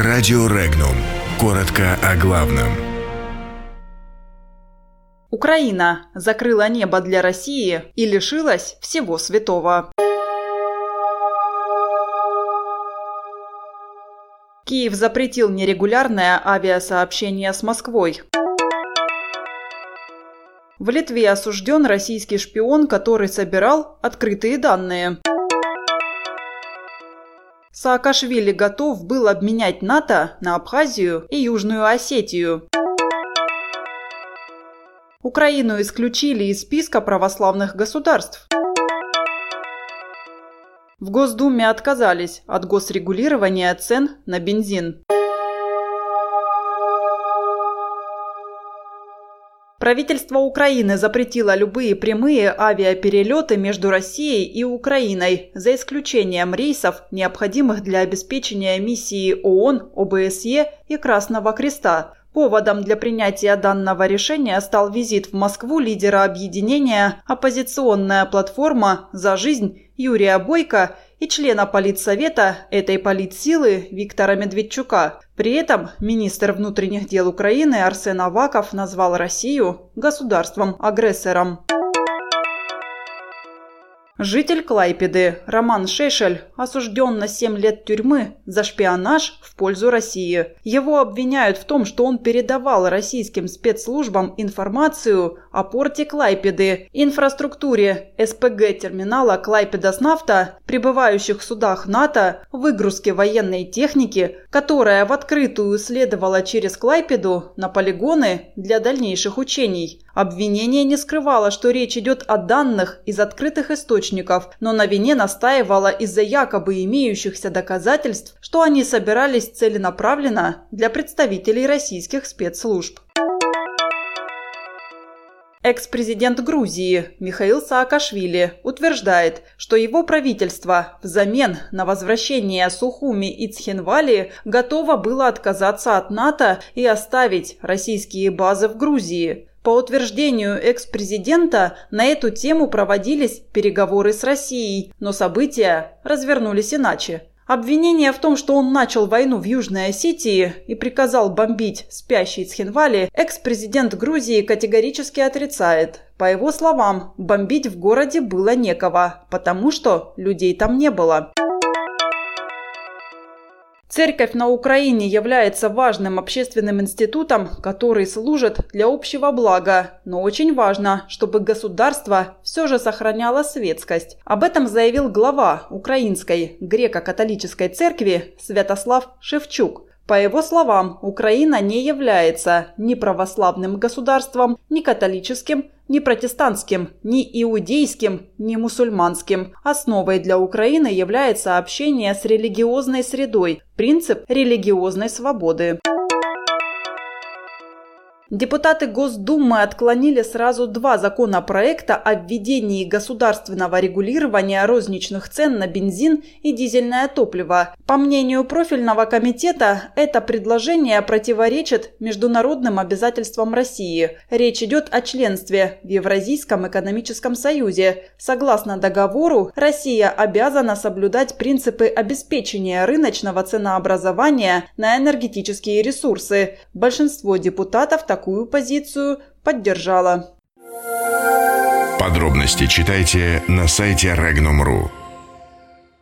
Радио Регнум. Коротко о главном. Украина закрыла небо для России и лишилась всего святого. Киев запретил нерегулярное авиасообщение с Москвой. В Литве осужден российский шпион, который собирал открытые данные. Саакашвили готов был обменять НАТО на Абхазию и Южную Осетию. Украину исключили из списка православных государств. В Госдуме отказались от госрегулирования цен на бензин. Правительство Украины запретило любые прямые авиаперелеты между Россией и Украиной, за исключением рейсов, необходимых для обеспечения миссии ООН, ОБСЕ и Красного Креста. Поводом для принятия данного решения стал визит в Москву лидера объединения «Оппозиционная платформа за жизнь» Юрия Бойко и члена политсовета этой политсилы Виктора Медведчука. При этом министр внутренних дел Украины Арсен Аваков назвал Россию государством-агрессором. Житель Клайпеды Роман Шешель осужден на 7 лет тюрьмы за шпионаж в пользу России. Его обвиняют в том, что он передавал российским спецслужбам информацию о порте Клайпеды, инфраструктуре СПГ-терминала Клайпедаснафта, прибывающих судах НАТО, выгрузке военной техники, которая в открытую следовала через Клайпеду на полигоны для дальнейших учений. Обвинение не скрывало, что речь идет о данных из открытых источников, но на вине настаивало из-за якобы имеющихся доказательств, что они собирались целенаправленно для представителей российских спецслужб. Экс-президент Грузии Михаил Саакашвили утверждает, что его правительство взамен на возвращение Сухуми и Цхинвали готово было отказаться от НАТО и оставить российские базы в Грузии. По утверждению экс-президента, на эту тему проводились переговоры с Россией, но события развернулись иначе. Обвинение в том, что он начал войну в Южной Осетии и приказал бомбить спящий Цхинвали, экс-президент Грузии категорически отрицает. По его словам, бомбить в городе было некого, потому что людей там не было. Церковь на Украине является важным общественным институтом, который служит для общего блага, но очень важно, чтобы государство все же сохраняло светскость. Об этом заявил глава Украинской греко-католической церкви Святослав Шевчук. По его словам, Украина не является ни православным государством, ни католическим, ни протестантским, ни иудейским, ни мусульманским. Основой для Украины является общение с религиозной средой, принцип религиозной свободы. Депутаты Госдумы отклонили сразу два законопроекта о введении государственного регулирования розничных цен на бензин и дизельное топливо. По мнению профильного комитета, это предложение противоречит международным обязательствам России. Речь идет о членстве в Евразийском экономическом союзе. Согласно договору, Россия обязана соблюдать принципы обеспечения рыночного ценообразования на энергетические ресурсы. Большинство депутатов так такую позицию поддержала. Подробности читайте на сайте Regnum.ru.